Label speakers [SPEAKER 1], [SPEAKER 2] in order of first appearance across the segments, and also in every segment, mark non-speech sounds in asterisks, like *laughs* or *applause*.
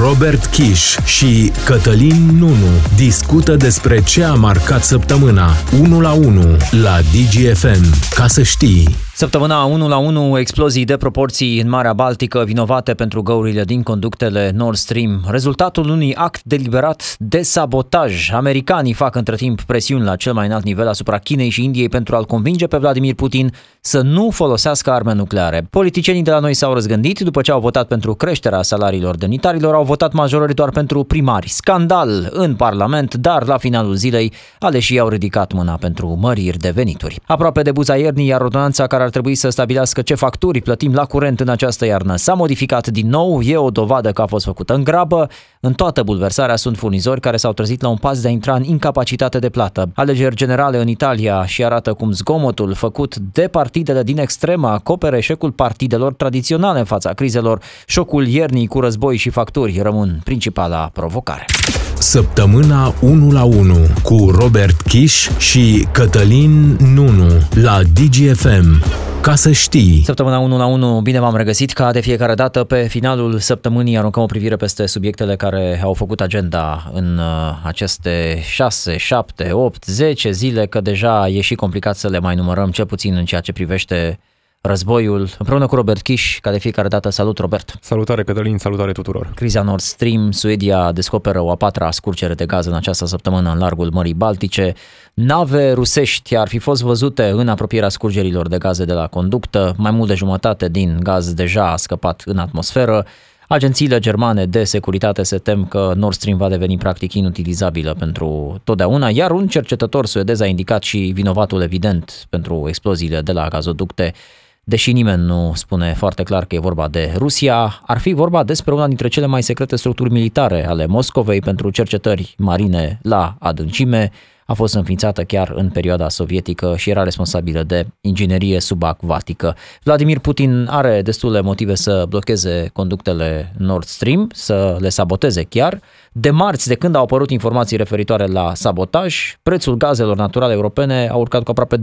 [SPEAKER 1] Robert Kiș și Cătălin Nunu discută despre ce a marcat săptămâna 1 la 1 la DGFM. Ca să știi...
[SPEAKER 2] Săptămâna 1 la 1, explozii de proporții în Marea Baltică vinovate pentru găurile din conductele Nord Stream. Rezultatul unui act deliberat de sabotaj. Americanii fac între timp presiuni la cel mai înalt nivel asupra Chinei și Indiei pentru a-l convinge pe Vladimir Putin să nu folosească arme nucleare. Politicienii de la noi s-au răzgândit după ce au votat pentru creșterea salariilor demnitarilor, au votat majorări doar pentru primari. Scandal în Parlament, dar la finalul zilei aleșii au ridicat mâna pentru măriri de venituri. Aproape de buza iernii, iar ordonanța care ar trebui să stabilească ce facturi plătim la curent în această iarnă s-a modificat din nou, e o dovadă că a fost făcută în grabă. În toată bulversarea sunt furnizori care s-au trezit la un pas de a intra în incapacitate de plată. Alegeri generale în Italia și arată cum zgomotul făcut de partidele din extremă acopere eșecul partidelor tradiționale în fața crizelor. Șocul iernii cu război și facturi rămân principala provocare.
[SPEAKER 1] Săptămâna 1 la 1 cu Robert Kiș și Cătălin Nunu la DGFM. Ca să știi.
[SPEAKER 2] Săptămâna 1 la 1, bine v-am regăsit ca de fiecare dată pe finalul săptămânii aruncăm o privire peste subiectele care au făcut agenda în uh, aceste 6, 7, 8, 10 zile, că deja e și complicat să le mai numărăm, cel puțin în ceea ce privește războiul, împreună cu Robert Kish, ca de fiecare dată. Salut, Robert!
[SPEAKER 3] Salutare, Cătălin, salutare tuturor!
[SPEAKER 2] Criza Nord Stream, Suedia descoperă o a patra scurgere de gaz în această săptămână în largul Mării Baltice. Nave rusești ar fi fost văzute în apropierea scurgerilor de gaze de la conductă. Mai mult de jumătate din gaz deja a scăpat în atmosferă. Agențiile germane de securitate se tem că Nord Stream va deveni practic inutilizabilă pentru totdeauna, iar un cercetător suedez a indicat și vinovatul evident pentru exploziile de la gazoducte deși nimeni nu spune foarte clar că e vorba de Rusia, ar fi vorba despre una dintre cele mai secrete structuri militare ale Moscovei pentru cercetări marine la adâncime, a fost înființată chiar în perioada sovietică și era responsabilă de inginerie subacvatică. Vladimir Putin are destule motive să blocheze conductele Nord Stream, să le saboteze chiar. De marți, de când au apărut informații referitoare la sabotaj, prețul gazelor naturale europene a urcat cu aproape 20%.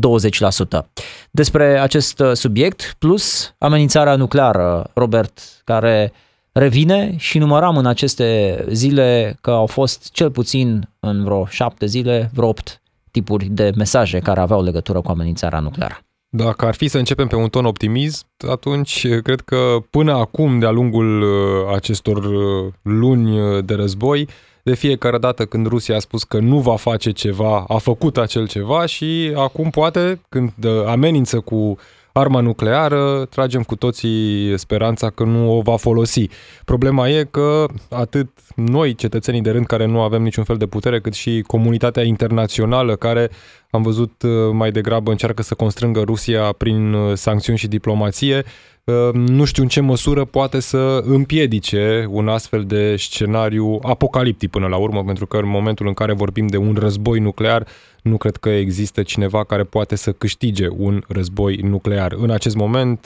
[SPEAKER 2] Despre acest subiect, plus amenințarea nucleară, Robert, care revine și număram în aceste zile că au fost cel puțin în vreo șapte zile, vreo opt tipuri de mesaje care aveau legătură cu amenințarea nucleară.
[SPEAKER 3] Dacă ar fi să începem pe un ton optimism, atunci cred că până acum, de-a lungul uh, acestor uh, luni uh, de război, de fiecare dată când Rusia a spus că nu va face ceva, a făcut acel ceva și acum poate, când amenință cu arma nucleară, tragem cu toții speranța că nu o va folosi. Problema e că atât noi, cetățenii de rând, care nu avem niciun fel de putere, cât și comunitatea internațională care am văzut uh, mai degrabă încearcă să constrângă Rusia prin uh, sancțiuni și diplomație, uh, nu știu în ce măsură poate să împiedice un astfel de scenariu apocaliptic până la urmă, pentru că în momentul în care vorbim de un război nuclear, nu cred că există cineva care poate să câștige un război nuclear. În acest moment,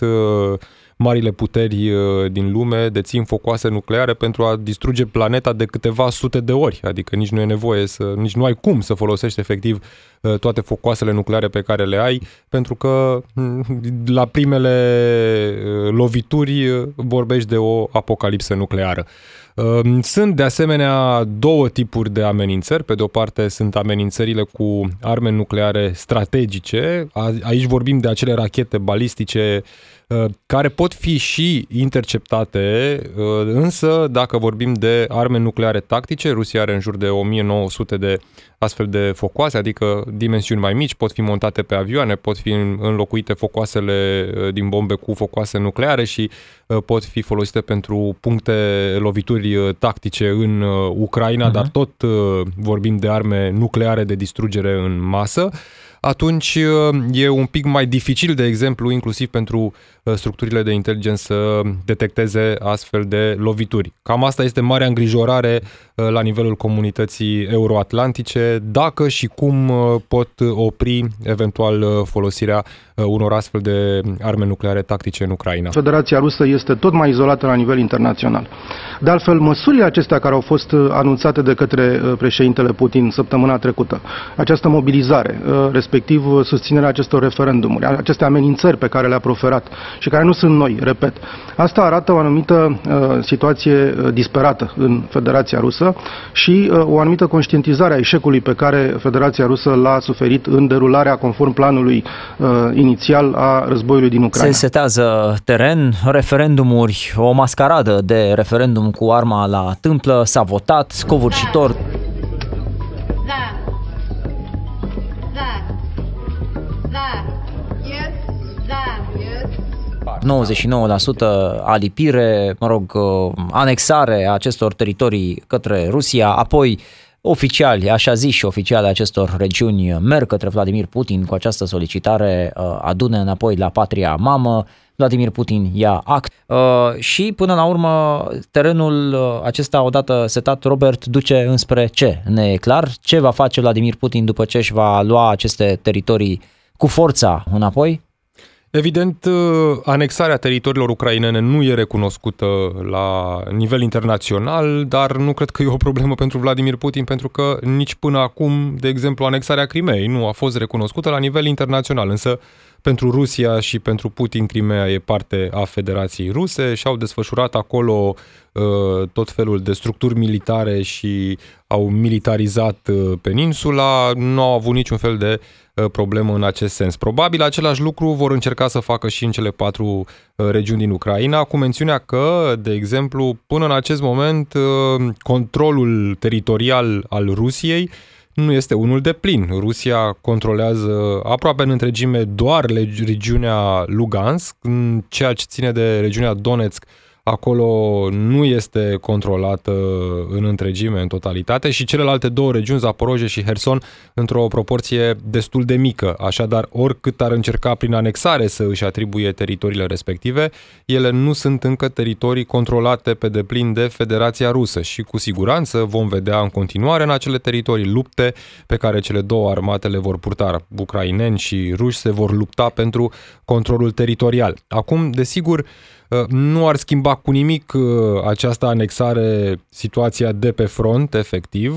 [SPEAKER 3] marile puteri uh, din lume dețin focoase nucleare pentru a distruge planeta de câteva sute de ori. Adică nici nu e nevoie să, nici nu ai cum să folosești efectiv uh, toate focoasele nucleare pe care le ai, pentru că mm, la primele uh, lovituri vorbești de o apocalipsă nucleară. Sunt de asemenea două tipuri de amenințări. Pe de o parte sunt amenințările cu arme nucleare strategice. Aici vorbim de acele rachete balistice Uh, care pot fi și interceptate, uh, însă dacă vorbim de arme nucleare tactice, Rusia are în jur de 1900 de astfel de focoase, adică dimensiuni mai mici, pot fi montate pe avioane, pot fi înlocuite focoasele uh, din bombe cu focoase nucleare și pot fi folosite pentru puncte lovituri tactice în Ucraina, uh-huh. dar tot vorbim de arme nucleare de distrugere în masă atunci e un pic mai dificil, de exemplu, inclusiv pentru Uh, structurile de inteligență să detecteze astfel de lovituri. Cam asta este marea îngrijorare uh, la nivelul comunității euroatlantice, dacă și cum uh, pot opri eventual folosirea unor astfel de arme nucleare tactice în Ucraina.
[SPEAKER 4] Federația Rusă este tot mai izolată la nivel internațional. De altfel, măsurile acestea care au fost anunțate de către președintele Putin săptămâna trecută, această mobilizare, respectiv susținerea acestor referendumuri, aceste amenințări pe care le-a proferat și care nu sunt noi, repet. Asta arată o anumită situație disperată în Federația Rusă și o anumită conștientizare a eșecului pe care Federația Rusă l-a suferit în derularea conform planului inițial a războiului din Ucraina.
[SPEAKER 2] Se setează teren, referendumuri, o mascaradă de referendum cu arma la tâmplă, s-a votat, covârșitor. 99% alipire, mă rog, uh, anexare a acestor teritorii către Rusia, apoi oficiali, așa zis și oficiali acestor regiuni merg către Vladimir Putin cu această solicitare, uh, adune înapoi la patria mamă, Vladimir Putin ia act. Uh, și până la urmă terenul uh, acesta odată setat, Robert, duce înspre ce? Ne e clar? Ce va face Vladimir Putin după ce își va lua aceste teritorii cu forța înapoi?
[SPEAKER 3] Evident, uh, anexarea teritoriilor ucrainene nu e recunoscută la nivel internațional, dar nu cred că e o problemă pentru Vladimir Putin, pentru că nici până acum, de exemplu, anexarea Crimei nu a fost recunoscută la nivel internațional, însă pentru Rusia și pentru Putin Crimea e parte a Federației Ruse și au desfășurat acolo uh, tot felul de structuri militare și au militarizat uh, peninsula, nu au avut niciun fel de uh, problemă în acest sens. Probabil același lucru vor încerca să facă și în cele patru uh, regiuni din Ucraina, cu mențiunea că, de exemplu, până în acest moment, uh, controlul teritorial al Rusiei nu este unul de plin. Rusia controlează aproape în întregime doar regiunea Lugansk, în ceea ce ține de regiunea Donetsk, acolo nu este controlată în întregime, în totalitate și celelalte două regiuni, Zaporozhe și Herson, într-o proporție destul de mică. Așadar, oricât ar încerca prin anexare să își atribuie teritoriile respective, ele nu sunt încă teritorii controlate pe deplin de Federația Rusă și cu siguranță vom vedea în continuare în acele teritorii lupte pe care cele două armate le vor purta. Ucraineni și ruși se vor lupta pentru controlul teritorial. Acum, desigur, Uh, nu ar schimba cu nimic uh, această anexare situația de pe front, efectiv,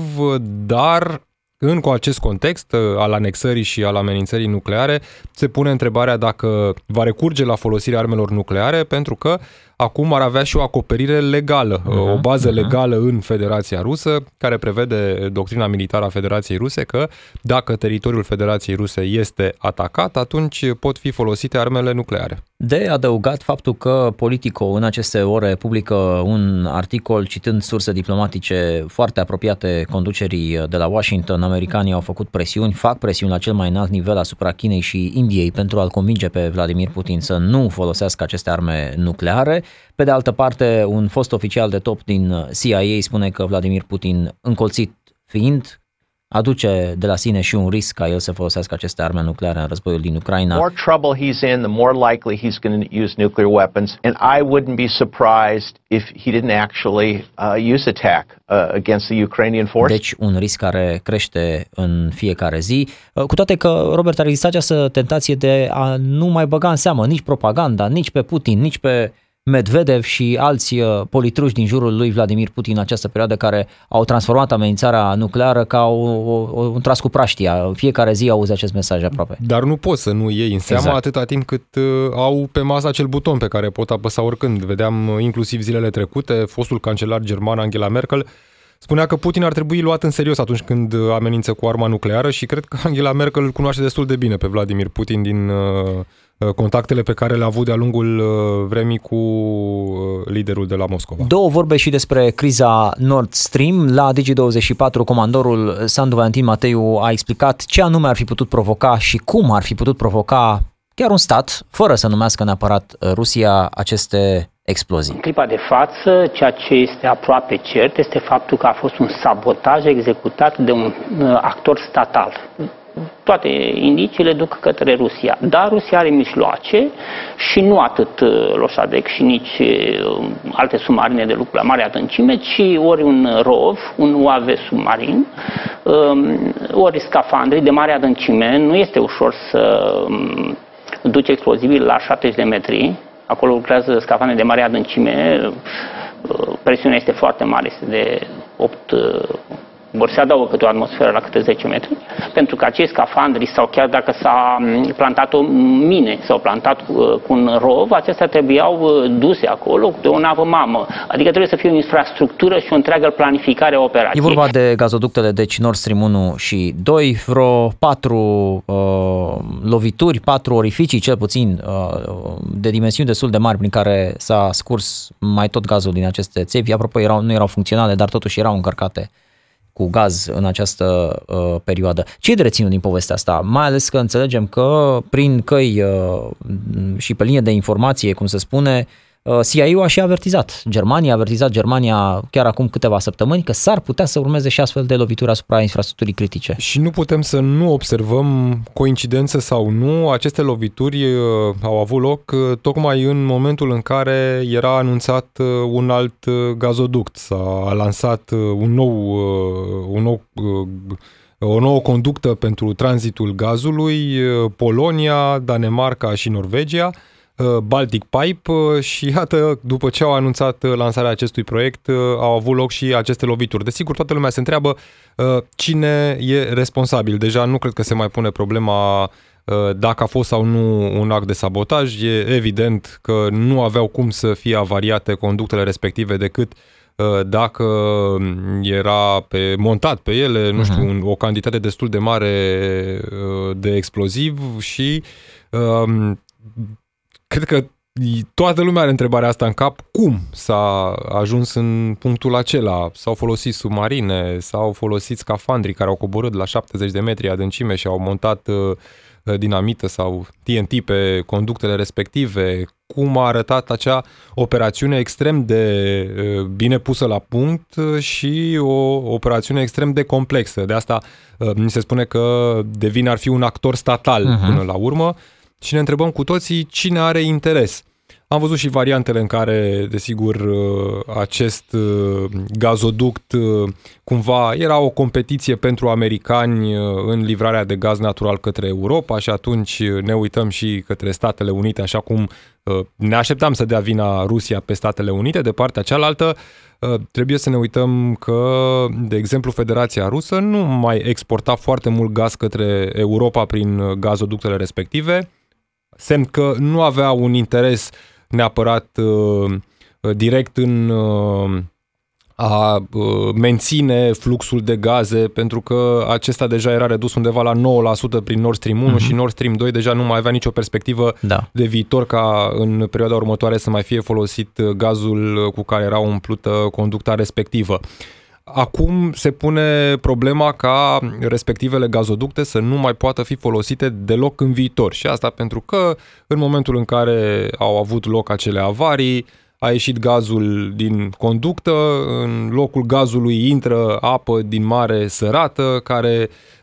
[SPEAKER 3] dar în acest context uh, al anexării și al amenințării nucleare, se pune întrebarea dacă va recurge la folosirea armelor nucleare, pentru că acum ar avea și o acoperire legală, uh-huh, o bază uh-huh. legală în Federația Rusă, care prevede doctrina militară a Federației Ruse că dacă teritoriul Federației Ruse este atacat, atunci pot fi folosite armele nucleare.
[SPEAKER 2] De adăugat faptul că Politico în aceste ore publică un articol citând surse diplomatice foarte apropiate conducerii de la Washington, americanii au făcut presiuni, fac presiuni la cel mai înalt nivel asupra Chinei și Indiei pentru a-l convinge pe Vladimir Putin să nu folosească aceste arme nucleare. Pe de altă parte, un fost oficial de top din CIA spune că Vladimir Putin, încolțit fiind, aduce de la sine și un risc ca el să folosească aceste arme nucleare în războiul din Ucraina.
[SPEAKER 5] The more trouble he's in, the more likely he's going to use nuclear weapons, and I wouldn't be surprised if he didn't actually uh, use attack uh, against the Ukrainian force.
[SPEAKER 2] Deci un risc care crește în fiecare zi, uh, cu toate că Robert a existat această tentație de a nu mai băga în seamă nici propaganda, nici pe Putin, nici pe Medvedev și alți uh, politruși din jurul lui Vladimir Putin în această perioadă care au transformat amenințarea nucleară ca o, o, un tras cu praștia. Fiecare zi auzi acest mesaj aproape.
[SPEAKER 3] Dar nu poți să nu iei în seama exact. atâta timp cât uh, au pe masă acel buton pe care pot apăsa oricând. Vedeam uh, inclusiv zilele trecute, fostul cancelar german Angela Merkel spunea că Putin ar trebui luat în serios atunci când amenință cu arma nucleară și cred că Angela Merkel îl cunoaște destul de bine pe Vladimir Putin din uh, Uh, contactele pe care le-a avut de-a lungul uh, vremii cu uh, liderul de la Moscova.
[SPEAKER 2] Două vorbe și despre criza Nord Stream. La Digi24, comandorul Sandu Valentin Mateiu a explicat ce anume ar fi putut provoca și cum ar fi putut provoca chiar un stat, fără să numească neapărat Rusia, aceste explozii.
[SPEAKER 6] În clipa de față, ceea ce este aproape cert este faptul că a fost un sabotaj executat de un actor statal toate indiciile duc către Rusia. Dar Rusia are mijloace și nu atât uh, Losadec și nici uh, alte submarine de lucru la mare adâncime, ci ori un ROV, un UAV submarin, um, ori scafandri de mare adâncime. Nu este ușor să um, duce explozibil la 70 de metri. Acolo lucrează scafandre de mare adâncime. Uh, presiunea este foarte mare, este de 8 vor se adaugă câte o atmosferă la câte 10 metri, pentru că acei scafandri sau chiar dacă s-a plantat o mine sau plantat uh, cu un rov, acestea trebuiau uh, duse acolo de o navă mamă. Adică trebuie să fie o infrastructură și o întreagă planificare a operației.
[SPEAKER 2] E vorba de gazoductele deci Nord Stream 1 și 2, vreo patru uh, lovituri, patru orificii cel puțin uh, de dimensiuni destul de mari prin care s-a scurs mai tot gazul din aceste țevi. Apropo, erau, nu erau funcționale, dar totuși erau încărcate cu gaz în această uh, perioadă. Ce e de reținut din povestea asta? Mai ales că înțelegem că prin căi uh, și pe linie de informație, cum se spune, uh, Uh, CIA-ul a și avertizat. Germania, a avertizat Germania chiar acum câteva săptămâni că s-ar putea să urmeze și astfel de lovituri asupra infrastructurii critice.
[SPEAKER 3] Și nu putem să nu observăm coincidență sau nu, aceste lovituri uh, au avut loc uh, tocmai în momentul în care era anunțat un alt gazoduct, s-a lansat un nou, un nou o nouă conductă pentru tranzitul gazului, Polonia, Danemarca și Norvegia, Uh, Baltic Pipe uh, și iată, după ce au anunțat uh, lansarea acestui proiect, au avut loc și aceste lovituri. Desigur, toată lumea se întreabă cine e responsabil. Deja nu cred că se mai pune problema dacă a fost sau nu un act de sabotaj. E evident că nu aveau cum să fie avariate conductele respective decât dacă era pe, montat pe ele, nu știu, mhm. un, o cantitate destul de mare de exploziv și cred că toată lumea are întrebarea asta în cap. Cum s-a ajuns în punctul acela? S-au folosit submarine, s-au folosit scafandri care au coborât la 70 de metri adâncime și au montat uh, dinamită sau TNT pe conductele respective, cum a arătat acea operațiune extrem de uh, bine pusă la punct și o operațiune extrem de complexă. De asta uh, mi se spune că devine ar fi un actor statal uh-huh. până la urmă și ne întrebăm cu toții cine are interes. Am văzut și variantele în care, desigur, uh, acest uh, gazoduct uh, cumva era o competiție pentru americani în livrarea de gaz natural către Europa și atunci ne uităm și către Statele Unite, așa cum ne așteptam să dea vina Rusia pe Statele Unite. De partea cealaltă, trebuie să ne uităm că, de exemplu, Federația Rusă nu mai exporta foarte mult gaz către Europa prin gazoductele respective, semn că nu avea un interes neapărat uh, direct în uh, a uh, menține fluxul de gaze, pentru că acesta deja era redus undeva la 9% prin Nord Stream 1 uh-huh. Mhm. și Nord Stream 2 deja nu mai avea nicio perspectivă da. de viitor ca în perioada următoare să mai fie folosit gazul cu care era umplută conducta respectivă. Acum se pune problema ca respectivele gazoducte să nu mai poată fi folosite deloc în viitor. Și asta pentru că în momentul în care au avut loc acele avarii, a ieșit gazul din conductă, în locul gazului intră apă din mare sărată care Um,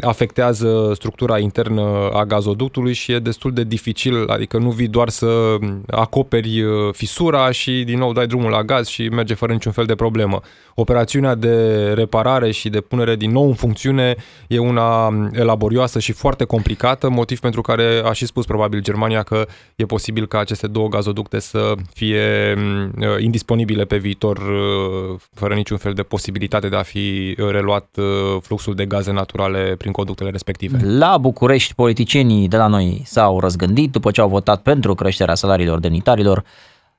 [SPEAKER 3] afectează structura internă a gazoductului și e destul de dificil, adică nu vii doar să acoperi uh, fisura și din nou dai drumul la gaz și merge fără niciun fel de problemă. Operațiunea de reparare și de punere din nou în funcțiune e una um, elaborioasă și foarte complicată, motiv pentru care a și spus probabil Germania că e posibil ca aceste două gazoducte să fie um, uh, indisponibile pe viitor uh, fără niciun fel de posibilitate de a fi reluat fluxul de gaze naturale naturale prin conductele respective.
[SPEAKER 2] La București, politicienii de la noi s-au răzgândit după ce au votat pentru creșterea salariilor demnitarilor.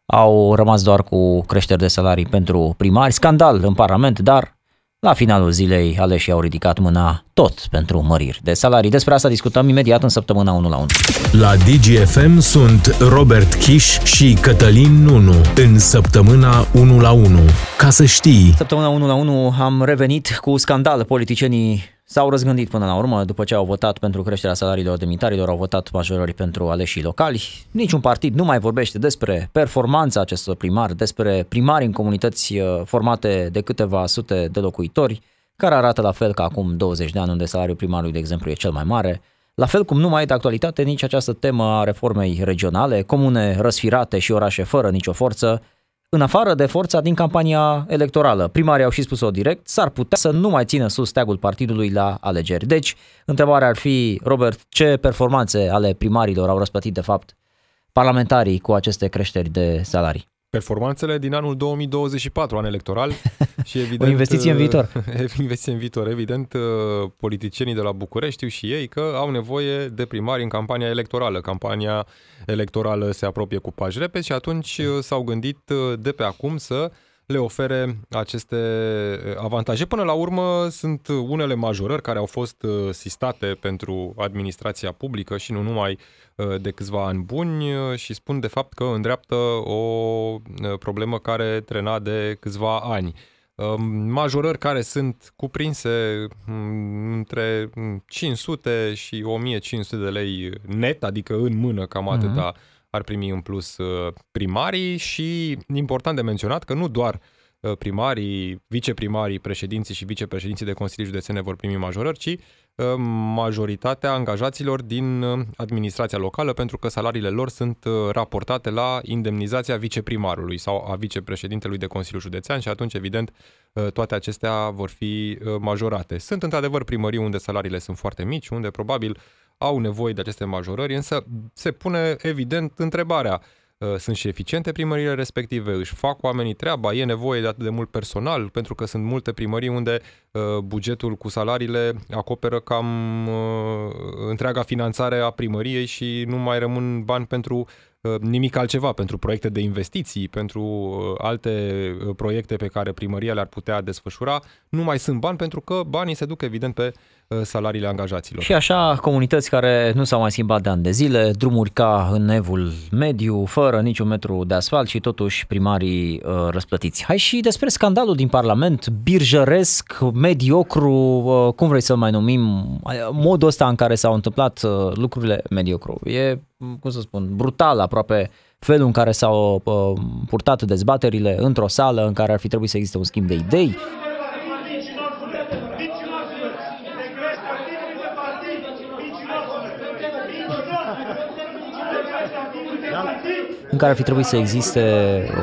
[SPEAKER 2] Au rămas doar cu creșteri de salarii pentru primari. Scandal în Parlament, dar la finalul zilei, aleșii au ridicat mâna tot pentru măriri de salarii. Despre asta discutăm imediat în săptămâna 1 la 1.
[SPEAKER 1] La DGFM sunt Robert Kiș și Cătălin Nunu în săptămâna 1 la 1. Ca să știi...
[SPEAKER 2] Săptămâna 1 la 1 am revenit cu scandal. Politicienii S-au răzgândit până la urmă, după ce au votat pentru creșterea salariilor demnitarilor, au votat majorări pentru aleșii locali. Niciun partid nu mai vorbește despre performanța acestor primari, despre primari în comunități uh, formate de câteva sute de locuitori, care arată la fel ca acum 20 de ani, unde salariul primarului, de exemplu, e cel mai mare. La fel cum nu mai e de actualitate nici această temă a reformei regionale, comune răsfirate și orașe fără nicio forță, în afară de forța din campania electorală. Primarii au și spus-o direct, s-ar putea să nu mai țină sus steagul partidului la alegeri. Deci, întrebarea ar fi, Robert, ce performanțe ale primarilor au răsplătit de fapt parlamentarii cu aceste creșteri de salarii?
[SPEAKER 3] Performanțele din anul 2024, an electoral. *laughs* și evident,
[SPEAKER 2] o investiție în viitor. *laughs*
[SPEAKER 3] investiție în viitor. Evident, politicienii de la București știu și ei că au nevoie de primari în campania electorală. Campania electorală se apropie cu pași repezi și atunci s-au gândit de pe acum să le ofere aceste eh, avantaje. Până la urmă sunt unele majorări care au fost eh, sistate pentru administrația publică și nu numai eh, de câțiva ani buni și spun de fapt că îndreaptă o problemă care trena de câțiva ani. Majorări care sunt cuprinse mm, între 500 și 1500 de lei net, adică în mână, cam atâta uh-huh ar primi în plus uh, primarii și important de menționat că nu doar uh, primarii, viceprimarii, președinții și vicepreședinții de consilii județene vor primi majorări, ci uh, majoritatea angajaților din administrația locală, pentru că salariile lor sunt raportate la indemnizația viceprimarului sau a vicepreședintelui de Consiliu Județean și atunci, evident, toate acestea vor fi majorate. Sunt într-adevăr primării unde salariile sunt foarte mici, unde probabil au nevoie de aceste majorări, însă se pune evident întrebarea, uh, sunt și eficiente primările respective, își fac oamenii treaba, e nevoie de atât de mult personal, pentru că sunt multe primării unde uh, bugetul cu salariile acoperă cam uh, întreaga finanțare a primăriei și nu mai rămân bani pentru nimic altceva, pentru proiecte de investiții, pentru alte proiecte pe care primăria le-ar putea desfășura, nu mai sunt bani pentru că banii se duc evident pe Uh, salariile angajaților.
[SPEAKER 2] Și așa, comunități care nu s-au mai schimbat de ani de zile, drumuri ca în evul mediu, fără niciun metru de asfalt și totuși primarii uh, răsplătiți. Hai și despre scandalul din Parlament, birjăresc, mediocru, uh, cum vrei să-l mai numim, modul ăsta în care s-au întâmplat uh, lucrurile mediocru. E, cum să spun, brutal aproape felul în care s-au uh, purtat dezbaterile într-o sală în care ar fi trebuit să existe un schimb de idei. În care ar fi trebuit să existe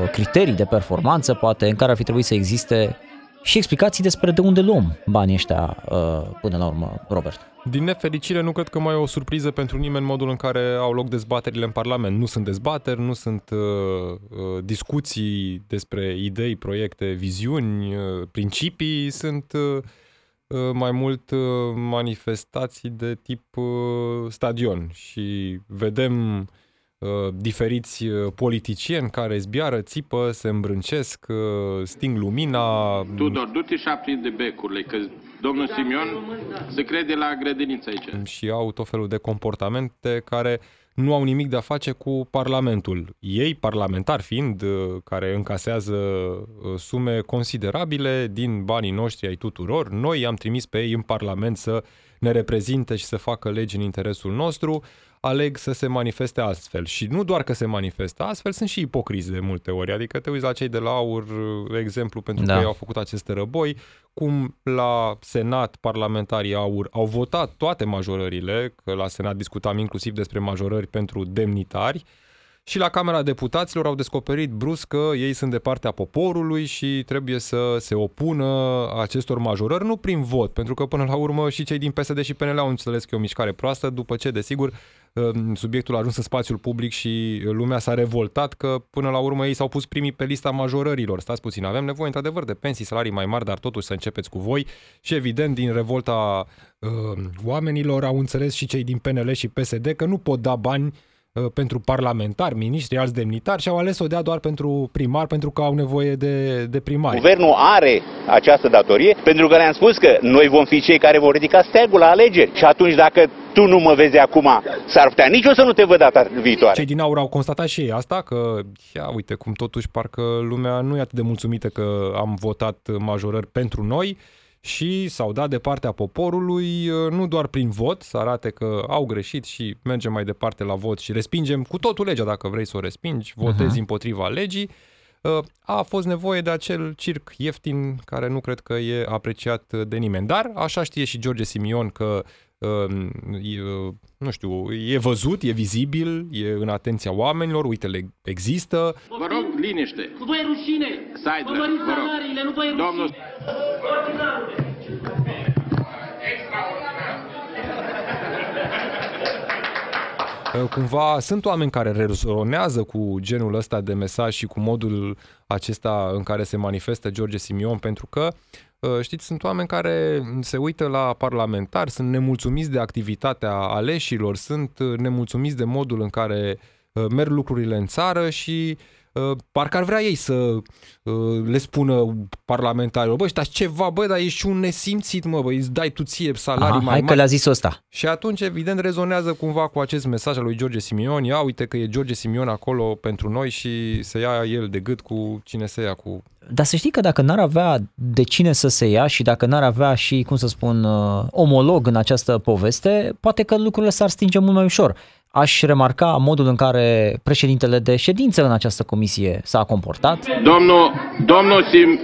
[SPEAKER 2] uh, criterii de performanță, poate, în care ar fi trebuit să existe și explicații despre de unde luăm banii ăștia uh, până la urmă, Robert.
[SPEAKER 3] Din nefericire, nu cred că mai e o surpriză pentru nimeni modul în care au loc dezbaterile în Parlament. Nu sunt dezbateri, nu sunt uh, uh, discuții despre idei, proiecte, viziuni, uh, principii, sunt uh, uh mai mult uh, manifestații de tip uh, stadion și vedem Uh, diferiți uh, politicieni care zbiară, țipă, se îmbrâncesc, uh, sting lumina.
[SPEAKER 7] Tudor, du-te și aprinde becurile, că domnul Simion se crede la grădiniță aici.
[SPEAKER 3] Și au tot felul de comportamente care nu au nimic de a face cu Parlamentul. Ei, parlamentari fiind, care încasează sume considerabile din banii noștri ai tuturor, noi am trimis pe ei în Parlament să ne reprezinte și să facă legi în interesul nostru, aleg să se manifeste astfel. Și nu doar că se manifestă astfel, sunt și ipocrizi de multe ori. Adică te uiți la cei de la AUR, exemplu, pentru da. că ei au făcut acest răboi, cum la Senat parlamentarii AUR au votat toate majorările, că la Senat discutam inclusiv despre majorări pentru demnitari, și la Camera Deputaților au descoperit brusc că ei sunt de partea poporului și trebuie să se opună acestor majorări, nu prin vot, pentru că până la urmă și cei din PSD și PNL au înțeles că e o mișcare proastă, după ce, desigur, um, subiectul a ajuns în spațiul public și lumea s-a revoltat că până la urmă ei s-au pus primii pe lista majorărilor. Stați puțin, avem nevoie într-adevăr de pensii, salarii mai mari, dar totuși să începeți cu voi și evident din revolta uh, oamenilor au înțeles și cei din PNL și PSD că nu pot da bani Uh, pentru parlamentari, miniștri, alți demnitari și au ales să o dea doar pentru primar pentru că au nevoie de, de primari.
[SPEAKER 8] Guvernul are această datorie pentru că ne-am spus că noi vom fi cei care vor ridica steagul la alegeri și atunci dacă tu nu mă vezi acum, s-ar putea nici o să nu te văd data viitoare.
[SPEAKER 3] Cei din aur au constatat și ei asta, că ia uite cum totuși parcă lumea nu e atât de mulțumită că am votat majorări pentru noi, și s-au dat de partea poporului, uh, nu doar prin vot, să arate că au greșit și mergem mai departe la vot și respingem cu totul legea dacă vrei să o respingi, votezi uh-huh. împotriva legii. Uh, a fost nevoie de acel circ ieftin care nu cred că e apreciat de nimeni. Dar așa știe și George Simion că uh, nu știu, e văzut, e vizibil, e în atenția oamenilor, uite, le există.
[SPEAKER 7] Vă rog, liniște.
[SPEAKER 9] Nu vă e rușine.
[SPEAKER 7] Stai, vă măriți
[SPEAKER 9] salariile, nu vă e rușine. Domnul...
[SPEAKER 3] cumva sunt oameni care rezonează cu genul ăsta de mesaj și cu modul acesta în care se manifestă George Simion, pentru că Știți, sunt oameni care se uită la parlamentari, sunt nemulțumiți de activitatea aleșilor, sunt nemulțumiți de modul în care merg lucrurile în țară și uh, Uh, parcă ar vrea ei să uh, le spună parlamentarilor, băi, dar ceva, bă, dar ești un nesimțit, mă, băi, îți dai tu ție salarii Aha, mai
[SPEAKER 2] hai
[SPEAKER 3] mari.
[SPEAKER 2] că le-a zis ăsta.
[SPEAKER 3] Și atunci, evident, rezonează cumva cu acest mesaj al lui George Simion, ia uite că e George Simion acolo pentru noi și se ia el de gât cu cine se ia cu...
[SPEAKER 2] Dar să știi că dacă n-ar avea de cine să se ia și dacă n-ar avea și, cum să spun, uh, omolog în această poveste, poate că lucrurile s-ar stinge mult mai ușor aș remarca modul în care președintele de ședință în această comisie s-a comportat.
[SPEAKER 7] Domnul, domnul Sim,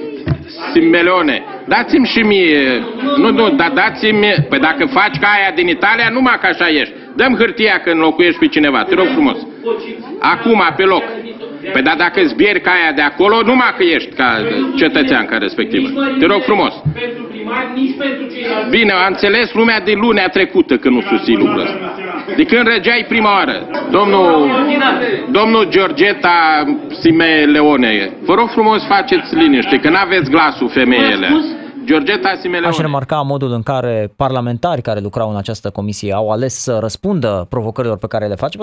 [SPEAKER 7] Simeone, dați-mi și mie, nu, nu, dar dați-mi, păi dacă faci ca aia din Italia, numai că așa ești. Dăm hârtia când locuiești pe cineva, te rog frumos. Acum, pe loc. Păi dar dacă îți bieri ca aia de acolo, numai că ești ca cetățean ca respectivă. Te rog frumos. Bine, a înțeles lumea de lunea trecută că nu susții lucrul ăsta. De când regeai prima oară. Domnul, domnul Georgeta Sime Leone, vă rog frumos faceți liniște, că n-aveți glasul femeile. Georgeta Simeleone.
[SPEAKER 2] Aș remarca modul în care parlamentari care lucrau în această comisie au ales să răspundă provocărilor pe care le face.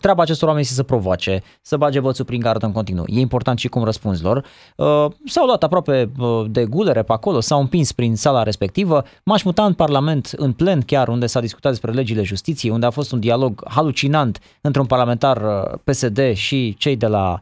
[SPEAKER 2] Treaba acestor oameni este să provoace, să bage bățul prin gardă în continuu. E important și cum răspunzi lor. Uh, s-au luat aproape uh, de gulere pe acolo, s-au împins prin sala respectivă. M-aș muta în Parlament, în plen chiar, unde s-a discutat despre legile justiției, unde a fost un dialog halucinant între un parlamentar uh, PSD și cei de la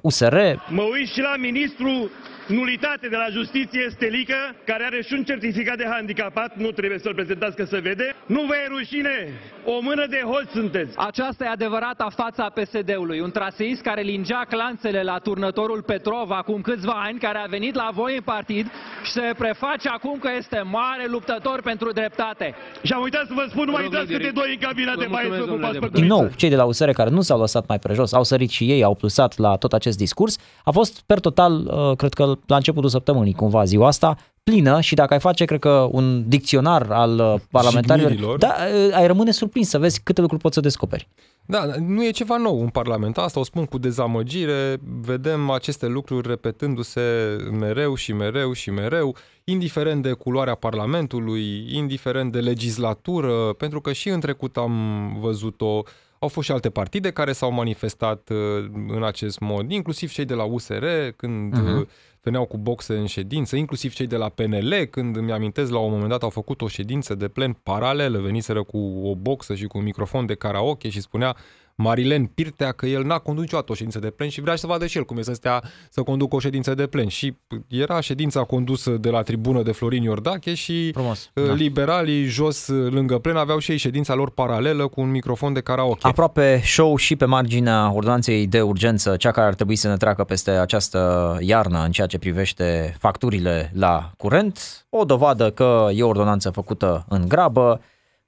[SPEAKER 2] USR.
[SPEAKER 9] Mă uit și la ministru nulitate de la justiție stelică, care are și un certificat de handicapat, nu trebuie să-l prezentați că se vede. Nu vă e rușine! O mână de hoți sunteți!
[SPEAKER 10] Aceasta e adevărata fața PSD-ului, un traseist care lingea clanțele la turnătorul Petrov acum câțiva ani, care a venit la voi în partid și se preface acum că este mare luptător pentru dreptate.
[SPEAKER 9] Și am uitat să vă spun, numai dați câte doi în cabina de băieți ocupați pe
[SPEAKER 2] Din nou, cei de la USR care nu s-au lăsat mai prejos, au sărit și ei, au plusat la tot acest discurs. A fost, per total, uh, cred că la începutul săptămânii, cumva, ziua asta, plină și dacă ai face, cred că, un dicționar al uh, parlamentarilor, da, uh, ai rămâne surprins să vezi câte lucruri poți să descoperi.
[SPEAKER 3] Da, nu e ceva nou în Parlament. Asta o spun cu dezamăgire. Vedem aceste lucruri repetându-se mereu și mereu și mereu, indiferent de culoarea Parlamentului, indiferent de legislatură, pentru că și în trecut am văzut-o au fost și alte partide care s-au manifestat uh, în acest mod, inclusiv cei de la USR, când uh-huh. Veneau cu boxe în ședință, inclusiv cei de la PNL, când îmi amintesc la un moment dat au făcut o ședință de plen paralelă, veniseră cu o boxă și cu un microfon de karaoke și spunea Marilen Pirtea că el n-a condus niciodată o ședință de plen și vrea să vadă și el cum e să stea să conducă o ședință de plen. Și era ședința condusă de la tribună de Florin Iordache și
[SPEAKER 2] Frumos,
[SPEAKER 3] uh, da. liberalii jos uh, lângă plen aveau și ei ședința lor paralelă cu un microfon de karaoke.
[SPEAKER 2] Aproape show și pe marginea ordonanței de urgență, cea care ar trebui să ne treacă peste această iarnă în ceea ce privește facturile la curent. O dovadă că e o ordonanță făcută în grabă,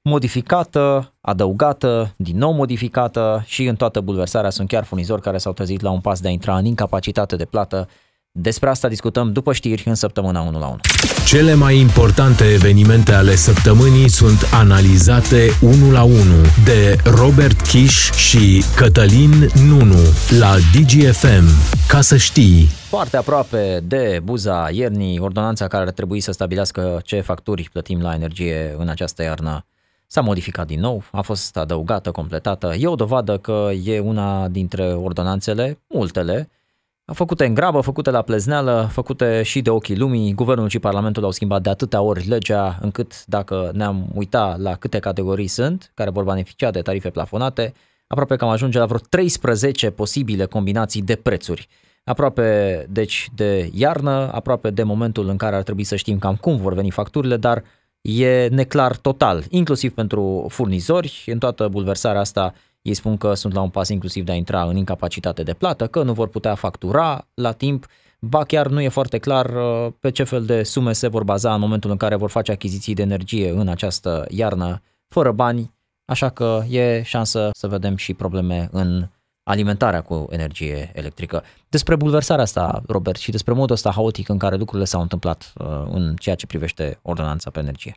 [SPEAKER 2] modificată, adăugată, din nou modificată și în toată bulversarea sunt chiar furnizori care s-au trezit la un pas de a intra în incapacitate de plată. Despre asta discutăm după știri în săptămâna 1 la 1.
[SPEAKER 1] Cele mai importante evenimente ale săptămânii sunt analizate 1 la 1 de Robert Kish și Cătălin Nunu la DGFM. Ca să știi!
[SPEAKER 2] Foarte aproape de buza iernii, ordonanța care ar trebui să stabilească ce facturi plătim la energie în această iarnă S-a modificat din nou, a fost adăugată, completată. E o dovadă că e una dintre ordonanțele, multele, făcute în grabă, făcute la plezneală, făcute și de ochii lumii. Guvernul și Parlamentul au schimbat de atâtea ori legea, încât dacă ne-am uitat la câte categorii sunt, care vor beneficia de tarife plafonate, aproape că am ajunge la vreo 13 posibile combinații de prețuri. Aproape, deci, de iarnă, aproape de momentul în care ar trebui să știm cam cum vor veni facturile, dar e neclar total, inclusiv pentru furnizori. În toată bulversarea asta ei spun că sunt la un pas inclusiv de a intra în incapacitate de plată, că nu vor putea factura la timp, ba chiar nu e foarte clar uh, pe ce fel de sume se vor baza în momentul în care vor face achiziții de energie în această iarnă, fără bani, așa că e șansă să vedem și probleme în alimentarea cu energie electrică. Despre bulversarea asta, Robert, și despre modul ăsta haotic în care lucrurile s-au întâmplat uh, în ceea ce privește ordonanța pe energie.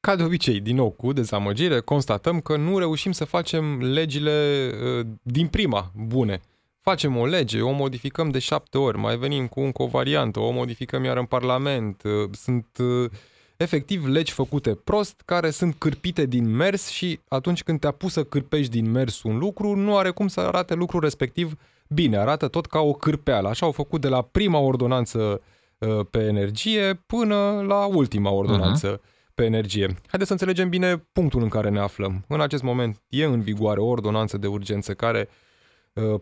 [SPEAKER 3] ca de obicei, din nou, cu dezamăgire, constatăm că nu reușim să facem legile uh, din prima bune. Facem o lege, o modificăm de șapte ori, mai venim cu încă o variantă, o modificăm iar în Parlament. Uh, sunt uh, efectiv legi făcute prost, care sunt cârpite din mers și atunci când te pus să cârpești din mers un lucru, nu are cum să arate lucrul respectiv bine, arată tot ca o cârpeală. Așa au făcut de la prima ordonanță uh, pe energie până la ultima ordonanță uh-huh. pe energie. Haideți să înțelegem bine punctul în care ne aflăm. În acest moment e în vigoare o ordonanță de urgență care uh,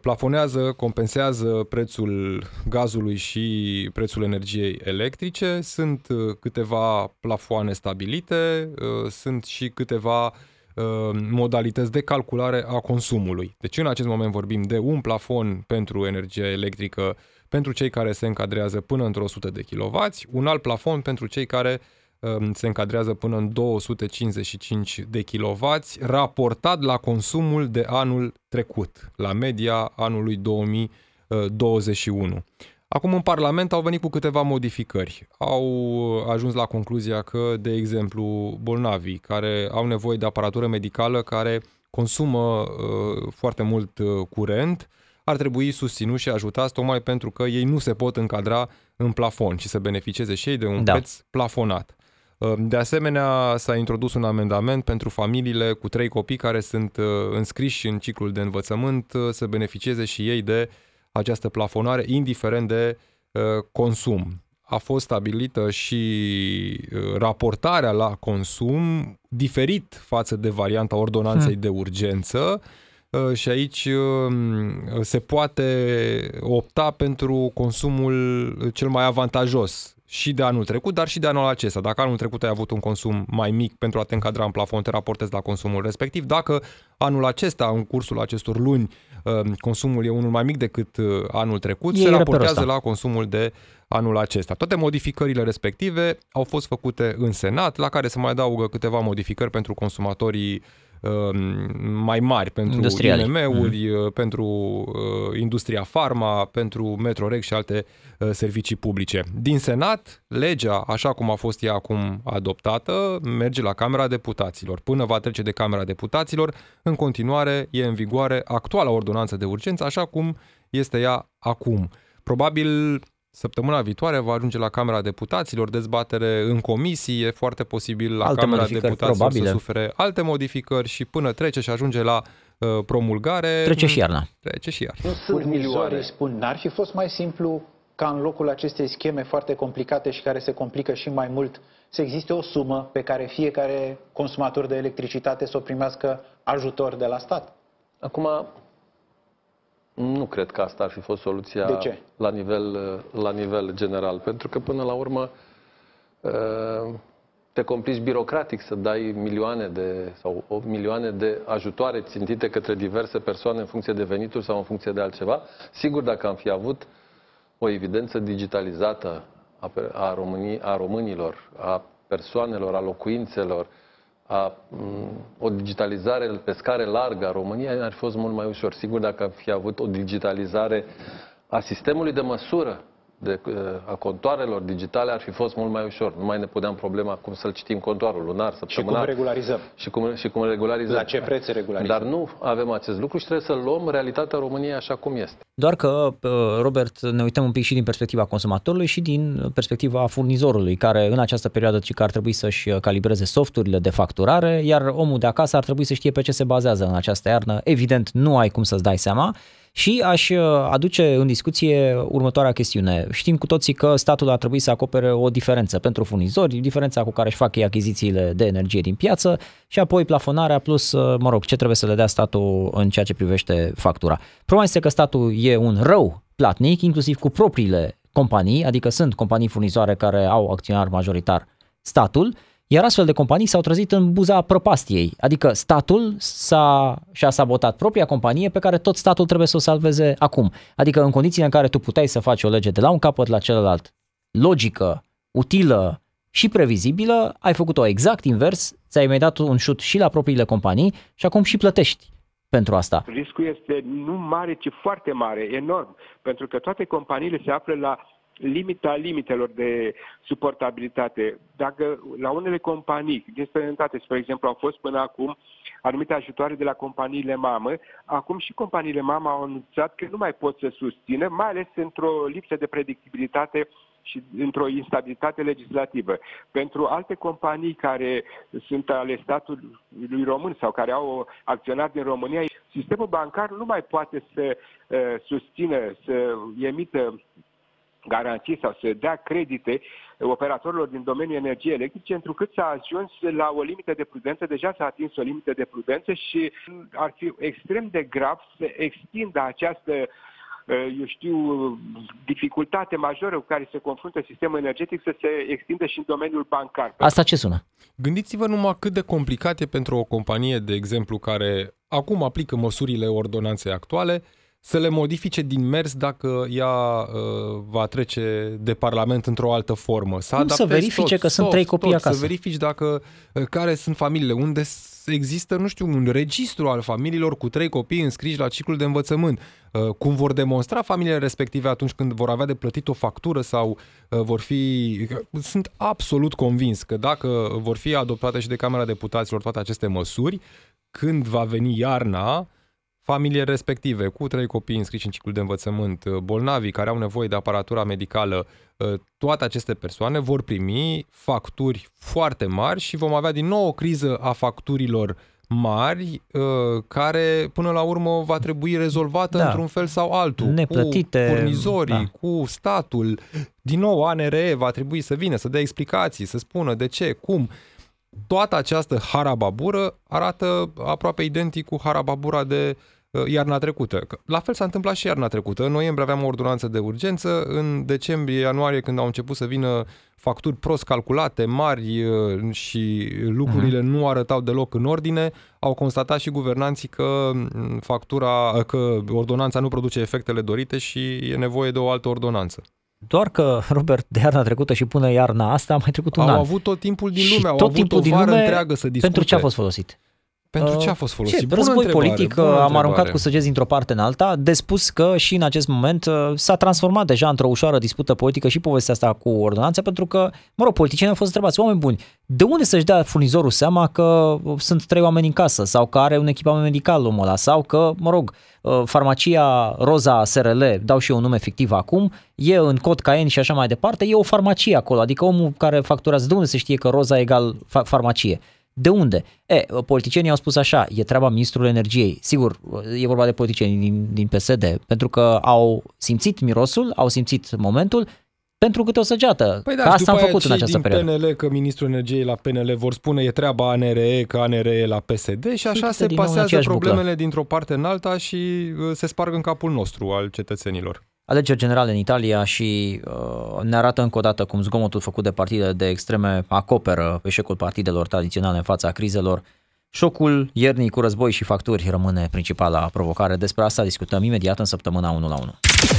[SPEAKER 3] plafonează, compensează prețul gazului și prețul energiei electrice. Sunt uh, câteva plafoane stabilite, sunt și câteva Uh, modalități de calculare a consumului. Deci în acest moment vorbim de un plafon pentru energie electrică pentru cei care se încadrează până într-o 100 de kW, un alt plafon pentru cei care um, se încadrează până în 255 de kW, raportat la consumul de anul trecut, la media anului 2021. Acum în Parlament au venit cu câteva modificări. Au ajuns la concluzia că, de exemplu, bolnavii care au nevoie de aparatură medicală care consumă uh, foarte mult uh, curent, ar trebui susținuți și ajutați tocmai pentru că ei nu se pot încadra în plafon și să beneficieze și ei de un da. preț plafonat. Uh, de asemenea, s-a introdus un amendament pentru familiile cu trei copii care sunt uh, înscriși în ciclul de învățământ să beneficieze și ei de uh, această plafonare, indiferent de uh, consum. A fost stabilită și uh, raportarea la consum diferit față de varianta ordonanței hmm. de urgență uh, și aici se poate opta pentru consumul cel mai avantajos și de anul trecut, dar și de anul acesta. Dacă anul trecut ai avut un consum mai mic pentru a te încadra în plafon, te raportezi la consumul respectiv. Dacă anul acesta, în cursul acestor luni, uh, consumul e unul mai mic decât uh, anul trecut, e se raportează la consumul de anul acesta. Toate modificările respective au fost făcute în Senat, la care se mai adaugă câteva modificări pentru consumatorii Um, mai mari pentru IMM-uri, mm. pentru uh, industria farma, pentru Metrorec și alte uh, servicii publice. Din Senat, legea, așa cum a fost ea acum adoptată, merge la Camera Deputaților. Până va trece de Camera Deputaților, în continuare e în vigoare actuala ordonanță de urgență, așa cum este ea acum. Probabil Săptămâna viitoare va ajunge la Camera Deputaților, dezbatere în comisii, e foarte posibil la alte Camera Deputaților probabile. să sufere alte modificări și până trece și ajunge la uh, promulgare...
[SPEAKER 2] Trece și iarna.
[SPEAKER 3] Trece și iarna.
[SPEAKER 11] Nu sunt milioane. spun, n-ar fi fost mai simplu ca în locul acestei scheme foarte complicate și care se complică și mai mult, să existe o sumă pe care fiecare consumator de electricitate să o primească ajutor de la stat?
[SPEAKER 12] Acum, nu cred că asta ar fi fost soluția
[SPEAKER 11] de ce?
[SPEAKER 12] La, nivel, la nivel general. Pentru că, până la urmă, uh, te complici birocratic să dai milioane de, sau o milioane de ajutoare țintite către diverse persoane în funcție de venituri sau în funcție de altceva. Sigur, dacă am fi avut o evidență digitalizată a, a, românii, a românilor, a persoanelor, a locuințelor, a, o digitalizare pe scară largă a României ar fi fost mult mai ușor. Sigur, dacă am fi avut o digitalizare a sistemului de măsură de, a contoarelor digitale ar fi fost mult mai ușor. Nu mai ne puneam problema cum să-l citim contoarul lunar, săptămânal.
[SPEAKER 11] Și cum regularizăm.
[SPEAKER 12] Și cum, și cum regularizăm.
[SPEAKER 11] La ce preț regularizăm.
[SPEAKER 12] Dar nu avem acest lucru și trebuie să luăm realitatea României așa cum este.
[SPEAKER 2] Doar că, uh, Robert, ne uităm un pic și din perspectiva consumatorului și din perspectiva furnizorului, care în această perioadă ci că ar trebui să-și calibreze softurile de facturare, iar omul de acasă ar trebui să știe pe ce se bazează în această iarnă. Evident, nu ai cum să-ți dai seama și aș uh, aduce în discuție următoarea chestiune. Știm cu toții că statul ar trebui să acopere o diferență pentru furnizori, diferența cu care își fac ei achizițiile de energie din piață și apoi plafonarea plus, uh, mă rog, ce trebuie să le dea statul în ceea ce privește factura. Problema este că statul e un rău platnic, inclusiv cu propriile companii, adică sunt companii furnizoare care au acționar majoritar statul, iar astfel de companii s-au trezit în buza prăpastiei, adică statul s-a, și-a sabotat propria companie pe care tot statul trebuie să o salveze acum. Adică în condițiile în care tu puteai să faci o lege de la un capăt la celălalt, logică, utilă și previzibilă, ai făcut-o exact invers, ți-ai mai dat un șut și la propriile companii și acum și plătești pentru asta.
[SPEAKER 13] Riscul este nu mare, ci foarte mare, enorm, pentru că toate companiile se află la limita limitelor de suportabilitate. Dacă la unele companii din străinătate, spre exemplu, au fost până acum anumite ajutoare de la companiile mamă, acum și companiile mamă au anunțat că nu mai pot să susțină, mai ales într-o lipsă de predictibilitate și într-o instabilitate legislativă. Pentru alte companii care sunt ale statului român sau care au acționat din România, sistemul bancar nu mai poate să uh, susțină, să emită garanții sau să dea credite operatorilor din domeniul energiei electrice, întrucât s-a ajuns la o limită de prudență, deja s-a atins o limită de prudență și ar fi extrem de grav să extindă această eu știu, dificultate majoră cu care se confruntă sistemul energetic să se extindă și în domeniul bancar.
[SPEAKER 2] Asta ce sună?
[SPEAKER 3] Gândiți-vă numai cât de complicat e pentru o companie, de exemplu, care acum aplică măsurile ordonanței actuale, să le modifice din mers dacă ea uh, va trece de Parlament într-o altă formă. Să,
[SPEAKER 2] Cum să verifice
[SPEAKER 3] tot,
[SPEAKER 2] că sunt trei copii
[SPEAKER 3] tot,
[SPEAKER 2] acasă?
[SPEAKER 3] Să verifici dacă uh, care sunt familiile, unde există, nu știu, un registru al familiilor cu trei copii înscriși la ciclul de învățământ. Uh, cum vor demonstra familiile respective atunci când vor avea de plătit o factură sau uh, vor fi... Sunt absolut convins că dacă vor fi adoptate și de Camera Deputaților toate aceste măsuri, când va veni iarna, familiile respective, cu trei copii înscriși în ciclul de învățământ, uh, bolnavii care au nevoie de aparatura medicală, uh, toate aceste persoane vor primi facturi foarte mari și vom avea din nou o criză a facturilor mari uh, care până la urmă va trebui rezolvată da. într-un fel sau altul.
[SPEAKER 2] Neplătite.
[SPEAKER 3] Cu furnizorii, da. cu statul. Din nou ANRE va trebui să vină, să dea explicații, să spună de ce, cum toată această harababură arată aproape identic cu harababura de Uh, iarna trecută. La fel s-a întâmplat și iarna trecută. În noiembrie aveam o ordonanță de urgență, în decembrie, ianuarie, când au început să vină facturi prost calculate, mari uh, și lucrurile uh-huh. nu arătau deloc în ordine, au constatat și guvernanții că mm, factura, că ordonanța nu produce efectele dorite și e nevoie de o altă ordonanță.
[SPEAKER 2] Doar că, Robert, de iarna trecută și până iarna asta a mai trecut un
[SPEAKER 3] au
[SPEAKER 2] an.
[SPEAKER 3] Au avut tot timpul din lume,
[SPEAKER 2] și
[SPEAKER 3] au
[SPEAKER 2] tot
[SPEAKER 3] avut
[SPEAKER 2] timpul
[SPEAKER 3] o vară
[SPEAKER 2] din lume
[SPEAKER 3] întreagă să discute.
[SPEAKER 2] Pentru ce a fost folosit?
[SPEAKER 3] Pentru ce a fost folosit?
[SPEAKER 2] Ce, război
[SPEAKER 3] întrebare,
[SPEAKER 2] politic, am
[SPEAKER 3] întrebare.
[SPEAKER 2] aruncat cu săgeți dintr-o parte în alta, de spus că și în acest moment uh, s-a transformat deja într-o ușoară dispută politică și povestea asta cu ordonanța, pentru că, mă rog, politicienii au fost întrebați, oameni buni, de unde să-și dea furnizorul seama că sunt trei oameni în casă sau că are un echipament medical omul ăla sau că, mă rog, uh, farmacia Roza SRL, dau și eu un nume fictiv acum, e în cod Caen și așa mai departe, e o farmacie acolo, adică omul care facturează, de unde se știe că Roza egal farmacie? De unde? E, politicienii au spus așa, e treaba ministrului energiei. Sigur, e vorba de politicieni din, din PSD, pentru că au simțit mirosul, au simțit momentul, pentru câte o săgeată.
[SPEAKER 3] Păi da,
[SPEAKER 2] că asta am făcut
[SPEAKER 3] în
[SPEAKER 2] această
[SPEAKER 3] din
[SPEAKER 2] perioadă.
[SPEAKER 3] PNL, că ministrul energiei la PNL vor spune e treaba ANRE, că ANRE e la PSD și așa
[SPEAKER 2] Uite,
[SPEAKER 3] se
[SPEAKER 2] din nou în
[SPEAKER 3] pasează
[SPEAKER 2] aceeași
[SPEAKER 3] problemele
[SPEAKER 2] buclă.
[SPEAKER 3] dintr-o parte în alta și uh, se sparg în capul nostru al cetățenilor.
[SPEAKER 2] Alegeri generale în Italia și uh, ne arată încă o dată cum zgomotul făcut de partide de extreme acoperă eșecul partidelor tradiționale în fața crizelor. Șocul iernii cu război și facturi rămâne principala provocare. Despre asta discutăm imediat în săptămâna 1 la 1.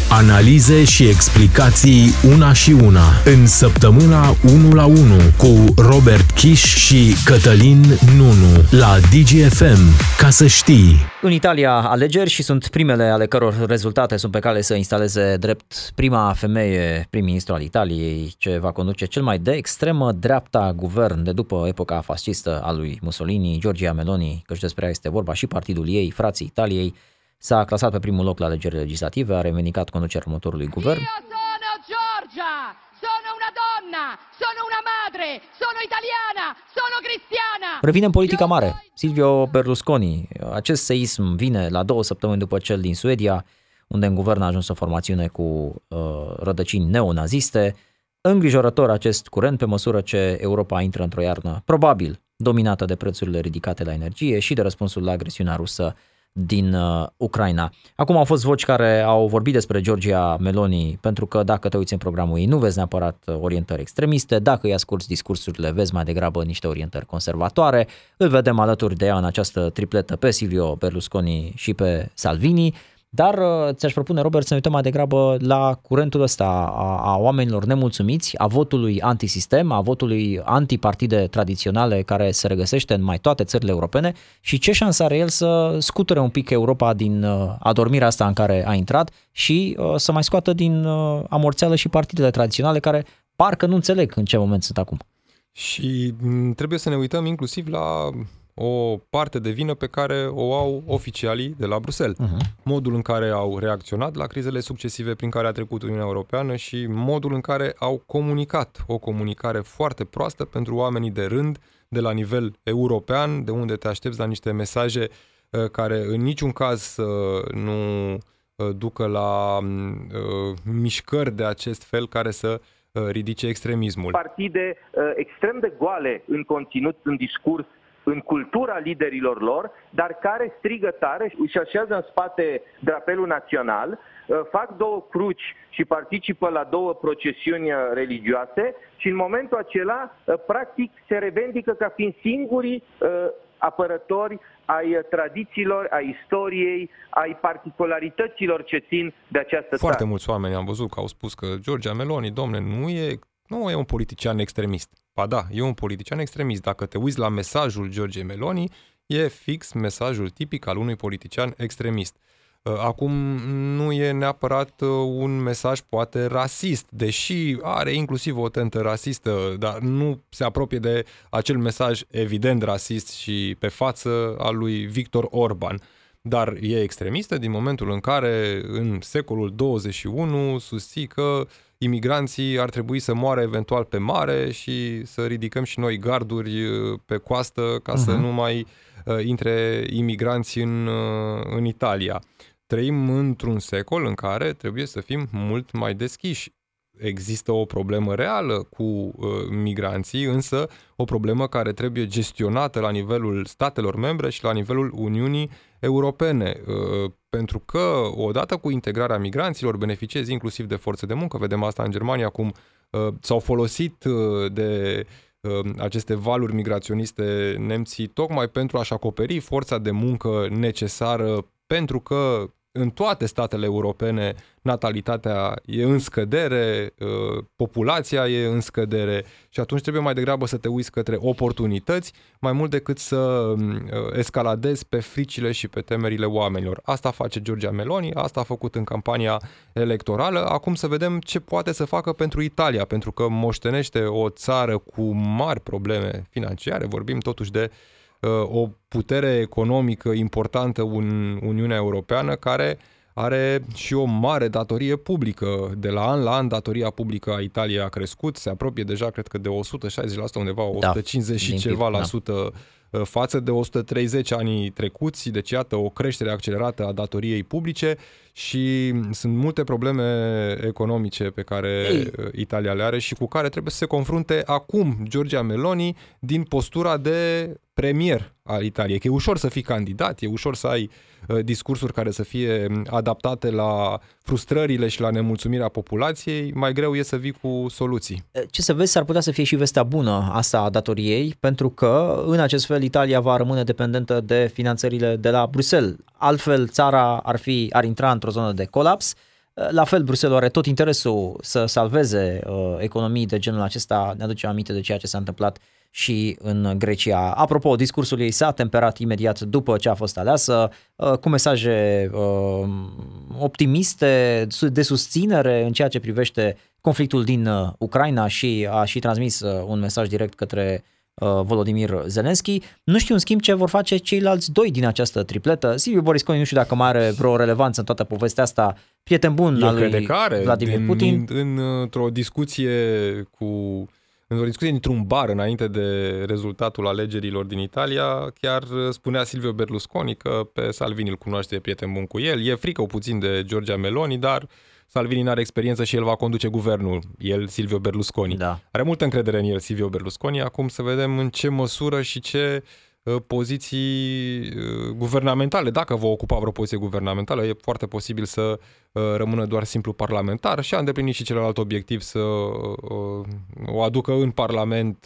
[SPEAKER 1] Analize și explicații una și una în săptămâna 1 la 1 cu Robert Kiș și Cătălin Nunu la DGFM. Ca să știi.
[SPEAKER 2] În Italia alegeri și sunt primele ale căror rezultate sunt pe cale să instaleze drept prima femeie prim-ministru al Italiei, ce va conduce cel mai de extremă dreapta guvern de după epoca fascistă a lui Mussolini, Giorgia Meloni, căci despre ea este vorba și partidul ei, Frații Italiei, s-a clasat pe primul loc la alegerile legislative, a revendicat conducerea următorului guvern.
[SPEAKER 14] Io sono Giorgia, sono una donna, sono una madre, sono italiana, sono cristiana.
[SPEAKER 2] Revine în politica mare. Silvio Berlusconi. Acest seism vine la două săptămâni după cel din Suedia, unde în guvern a ajuns o formațiune cu uh, rădăcini neonaziste. Îngrijorător acest curent pe măsură ce Europa intră într-o iarnă probabil dominată de prețurile ridicate la energie și de răspunsul la agresiunea rusă din uh, Ucraina. Acum au fost voci care au vorbit despre Georgia Meloni, pentru că dacă te uiți în programul ei, nu vezi neapărat uh, orientări extremiste, dacă îi asculți discursurile, vezi mai degrabă niște orientări conservatoare. Îl vedem alături de ea în această tripletă pe Silvio Berlusconi și pe Salvini. Dar uh, ți-aș propune, Robert, să ne uităm mai degrabă la curentul ăsta a, a oamenilor nemulțumiți, a votului antisistem, a votului antipartide tradiționale care se regăsește în mai toate țările europene și ce șansă are el să scuture un pic Europa din uh, adormirea asta în care a intrat și uh, să mai scoată din amorțeală și partidele tradiționale care parcă nu înțeleg în ce moment sunt acum.
[SPEAKER 3] Și mm, trebuie să ne uităm inclusiv la o parte de vină pe care o au oficialii de la Bruxelles. Uh-huh. Modul în care au reacționat la crizele succesive prin care a trecut Uniunea Europeană și modul în care au comunicat. O comunicare foarte proastă pentru oamenii de rând de la nivel european, de unde te aștepți la niște mesaje uh, care în niciun caz să nu uh, ducă la uh, mișcări de acest fel care să ridice extremismul.
[SPEAKER 15] Partide extrem de goale în conținut, în discurs, în cultura liderilor lor, dar care strigă tare, își așează în spate drapelul național, uh, fac două cruci și participă la două procesiuni uh, religioase și în momentul acela, uh, practic, se revendică ca fiind singurii apărători ai tradițiilor, ai istoriei, ai particularităților ce țin de această
[SPEAKER 3] țară. Foarte mulți oameni am văzut că au spus că Georgia Meloni, domne, nu e, nu e un politician extremist. Ba da, e un politician extremist. Dacă te uiți la mesajul George Meloni, e fix mesajul tipic al unui politician extremist. Uh, acum nu e neapărat uh, un mesaj poate rasist, deși are inclusiv o tentă rasistă, dar nu se apropie de acel mesaj evident rasist și pe față al lui Victor Orban. Dar e extremistă din momentul în care în secolul 21 susții că uh, imigranții ar trebui să moară eventual pe mare și să ridicăm și noi garduri uh, pe coastă ca uh-huh. să mhm. nu mai uh, intre imigranți în, uh, în Italia. Trăim într-un secol în care trebuie să fim mult mai deschiși există o problemă reală cu uh, migranții, însă o problemă care trebuie gestionată la nivelul statelor membre și la nivelul Uniunii Europene. Uh, pentru că odată cu integrarea migranților beneficiezi inclusiv de forțe de muncă, vedem asta în Germania, cum uh, s-au folosit uh, de uh, aceste valuri migraționiste nemții tocmai pentru a-și acoperi forța de muncă necesară pentru că în toate statele europene natalitatea e în scădere, uh, populația e în scădere și atunci trebuie mai degrabă să te uiți către oportunități mai mult decât să uh, escaladezi pe fricile și pe temerile oamenilor. Asta face Giorgia Meloni, asta a făcut în campania electorală. Acum să vedem ce poate să facă pentru Italia, pentru că moștenește o țară cu mari probleme financiare, vorbim totuși de uh, Uh, o putere economică importantă în Uniunea Europeană care are și o mare datorie publică. De la an la an, datoria publică a Italiei a crescut, se apropie deja, cred că de 160%, undeva 150 da, și ceva la da. sută uh, față de 130 ani trecuți, deci iată o creștere accelerată a datoriei publice și sunt multe probleme economice pe care Ei. Uh, Italia le are și cu care trebuie să se confrunte acum Giorgia Meloni din postura de premier al Italiei. Că e ușor să fii candidat, e ușor să ai uh, discursuri care să fie um, adaptate la frustrările și la nemulțumirea populației, mai greu e să vii cu soluții.
[SPEAKER 2] Ce să vezi, s-ar putea să fie și vestea bună asta a datoriei, pentru că în acest fel Italia va rămâne dependentă de finanțările de la Bruxelles. Altfel, țara ar, fi, ar intra într-o zonă de colaps. La fel, Bruxelles are tot interesul să salveze uh, economii de genul acesta. Ne aduce aminte de ceea ce s-a întâmplat și în Grecia. Apropo, discursul ei s-a temperat imediat după ce a fost aleasă, uh, cu mesaje uh, optimiste, de susținere în ceea ce privește conflictul din uh, Ucraina și a și transmis un mesaj direct către Volodimir Zelenski. Nu știu în schimb ce vor face ceilalți doi din această tripletă. Silviu Borisconi nu știu dacă mai are vreo relevanță în toată povestea asta. Prieten bun
[SPEAKER 3] Eu
[SPEAKER 2] al lui
[SPEAKER 3] care,
[SPEAKER 2] Vladimir
[SPEAKER 3] din,
[SPEAKER 2] Putin.
[SPEAKER 3] În, într-o discuție cu într-o discuție dintr-un bar înainte de rezultatul alegerilor din Italia, chiar spunea Silvio Berlusconi că pe Salvini îl cunoaște, e prieten bun cu el. E frică puțin de Giorgia Meloni, dar Salvini nu are experiență și el va conduce guvernul, el Silvio Berlusconi.
[SPEAKER 2] Da.
[SPEAKER 3] Are multă încredere în el Silvio Berlusconi, acum să vedem în ce măsură și ce uh, Uh, poziții uh, guvernamentale. Dacă va ocupa vreo poziție guvernamentală, e foarte posibil să uh, rămână doar simplu parlamentar și a îndeplinit și celălalt obiectiv să o aducă în Parlament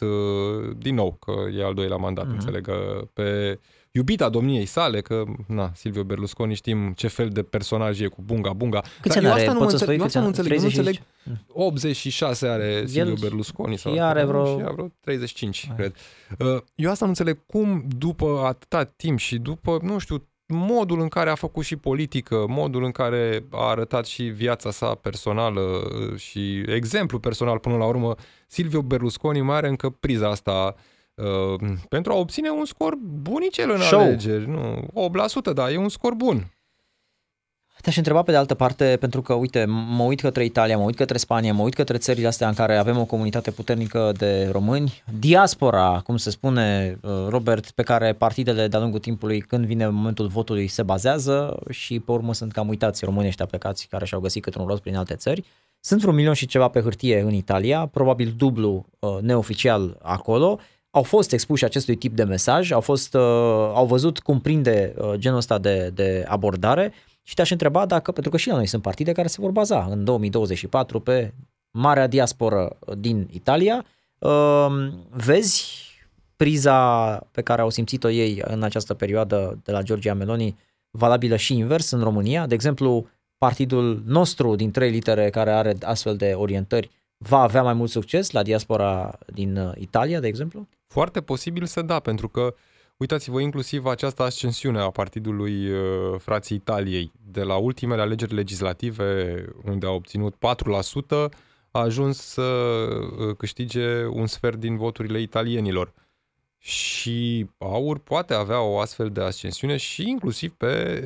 [SPEAKER 3] din nou, că e al doilea mandat, mm-hmm. înțeleg, pe iubita domniei sale, că, na, Silvio Berlusconi știm ce fel de personaj e cu bunga bunga.
[SPEAKER 2] Câți ani are?
[SPEAKER 3] eu
[SPEAKER 2] Poți să
[SPEAKER 3] înțeleg,
[SPEAKER 2] spui
[SPEAKER 3] eu asta nu
[SPEAKER 2] câți ani?
[SPEAKER 3] înțeleg, nu
[SPEAKER 2] 30 și
[SPEAKER 3] înțeleg. 86 are Silvio Berlusconi.
[SPEAKER 2] și are vreo-
[SPEAKER 3] și are vreo 35, cred. Uh, Eu asta nu înțeleg cum după atâta timp și după, nu știu, modul în care a făcut și politică, modul în care a arătat și viața sa personală uh, și exemplu personal până la urmă, Silvio Berlusconi mai are încă priza asta uh, pentru a obține un scor bunicel în
[SPEAKER 2] Show.
[SPEAKER 3] alegeri. Nu, 8%, da, e un scor bun.
[SPEAKER 2] Te-aș întreba pe de altă parte, pentru că, uite, mă uit către Italia, mă uit către Spania, mă uit către țările astea în care avem o comunitate puternică de români, diaspora, cum se spune, uh, Robert, pe care partidele de-a lungul timpului, când vine momentul votului, se bazează și pe urmă sunt cam uitați românii ăștia plecați care și-au găsit câte un rost prin alte țări. Sunt vreo milion și ceva pe hârtie în Italia, probabil dublu uh, neoficial acolo. Au fost expuși acestui tip de mesaj, au, fost, uh, au văzut cum prinde uh, genul ăsta de, de abordare și te-aș întreba dacă, pentru că și la noi sunt partide care se vor baza în 2024 pe marea diasporă din Italia, uh, vezi priza pe care au simțit-o ei în această perioadă de la Giorgia Meloni valabilă și invers în România? De exemplu, partidul nostru din trei litere care are astfel de orientări va avea mai mult succes la diaspora din uh, Italia, de exemplu?
[SPEAKER 3] Foarte posibil să da, pentru că uitați-vă inclusiv această ascensiune a partidului uh, Frații Italiei. De la ultimele alegeri legislative, unde a obținut 4%, a ajuns să uh, câștige un sfert din voturile italienilor. Și AUR poate avea o astfel de ascensiune și inclusiv pe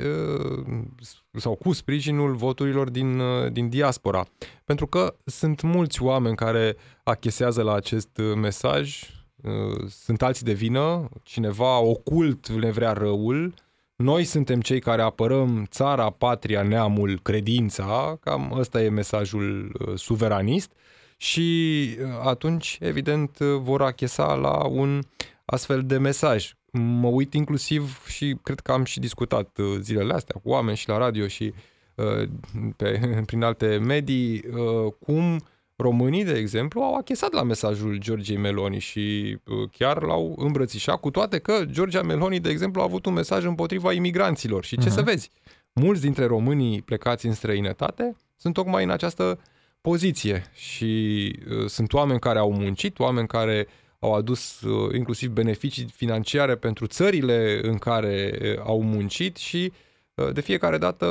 [SPEAKER 3] uh, sau cu sprijinul voturilor din, uh, din diaspora. Pentru că sunt mulți oameni care achesează la acest uh, mesaj, uh, sunt alții de vină, cineva ocult ne vrea răul, noi suntem cei care apărăm țara, patria, neamul, credința, cam ăsta e mesajul uh, suveranist și uh, atunci, evident, uh, vor achesa la un astfel de mesaj. Mă uit inclusiv și cred că am și discutat uh, zilele astea cu oameni și la radio și uh, pe, *laughs* prin alte medii uh, cum românii, de exemplu, au achesat la mesajul Georgiei Meloni și uh, chiar l-au îmbrățișat, cu toate că Georgia Meloni, de exemplu, a avut un mesaj împotriva imigranților. Și ce
[SPEAKER 2] Mhm.
[SPEAKER 3] să vezi? Mulți dintre românii plecați în străinătate sunt tocmai în această poziție și uh, sunt oameni care au muncit, oameni care au adus uh, inclusiv beneficii financiare pentru țările în care uh, au muncit și uh, de fiecare dată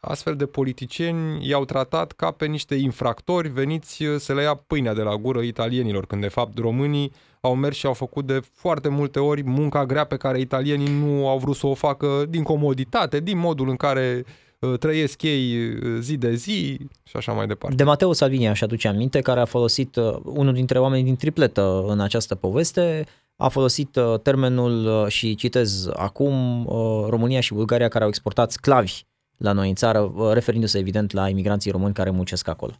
[SPEAKER 3] astfel de politicieni i-au tratat ca pe niște infractori veniți uh, să le ia pâinea de la gură italienilor, când de fapt românii au mers și au făcut de foarte multe ori munca grea pe care italienii nu au vrut să o facă din comoditate, din modul în care uh, trăiesc ei uh, zi de zi și așa mai departe.
[SPEAKER 2] De Matteo Salvini aș aduce aminte, care a folosit, uh, unul dintre oamenii din tripletă în această poveste, a folosit uh, termenul uh, și citez acum uh, România și Bulgaria care au exportat sclavi la noi în țară, uh, referindu-se evident la imigranții români care muncesc acolo.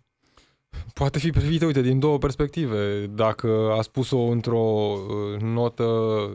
[SPEAKER 3] Poate fi privită, uite, din două perspective. Dacă a spus-o într-o uh, notă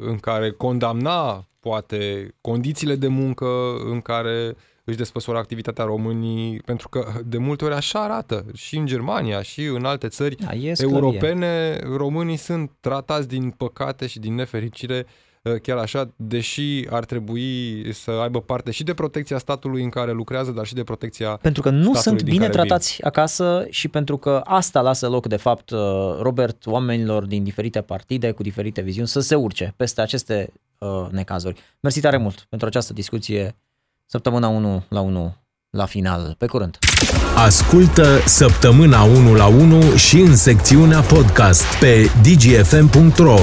[SPEAKER 3] în care condamna, poate, condițiile de muncă în care își desfășoară activitatea românii, pentru că de multe ori așa arată și în Germania și în alte țări
[SPEAKER 2] Da, e sclavie.
[SPEAKER 3] europene, românii sunt tratați din păcate și din nefericire uh, chiar așa, deși ar trebui să aibă parte și de protecția statului în care lucrează, dar și de protecția
[SPEAKER 2] Pentru că nu
[SPEAKER 3] statului
[SPEAKER 2] sunt
[SPEAKER 3] din
[SPEAKER 2] bine
[SPEAKER 3] care vin.
[SPEAKER 2] tratați acasă și pentru că asta lasă loc, de fapt, uh, Robert, oamenilor din diferite partide, cu diferite viziuni, să se urce peste aceste uh, necazuri. Mersi tare mult pentru această discuție. Săptămâna 1 la 1 la final. Pe curând!
[SPEAKER 1] Ascultă Săptămâna 1 la 1 și în secțiunea podcast pe dgfm.ro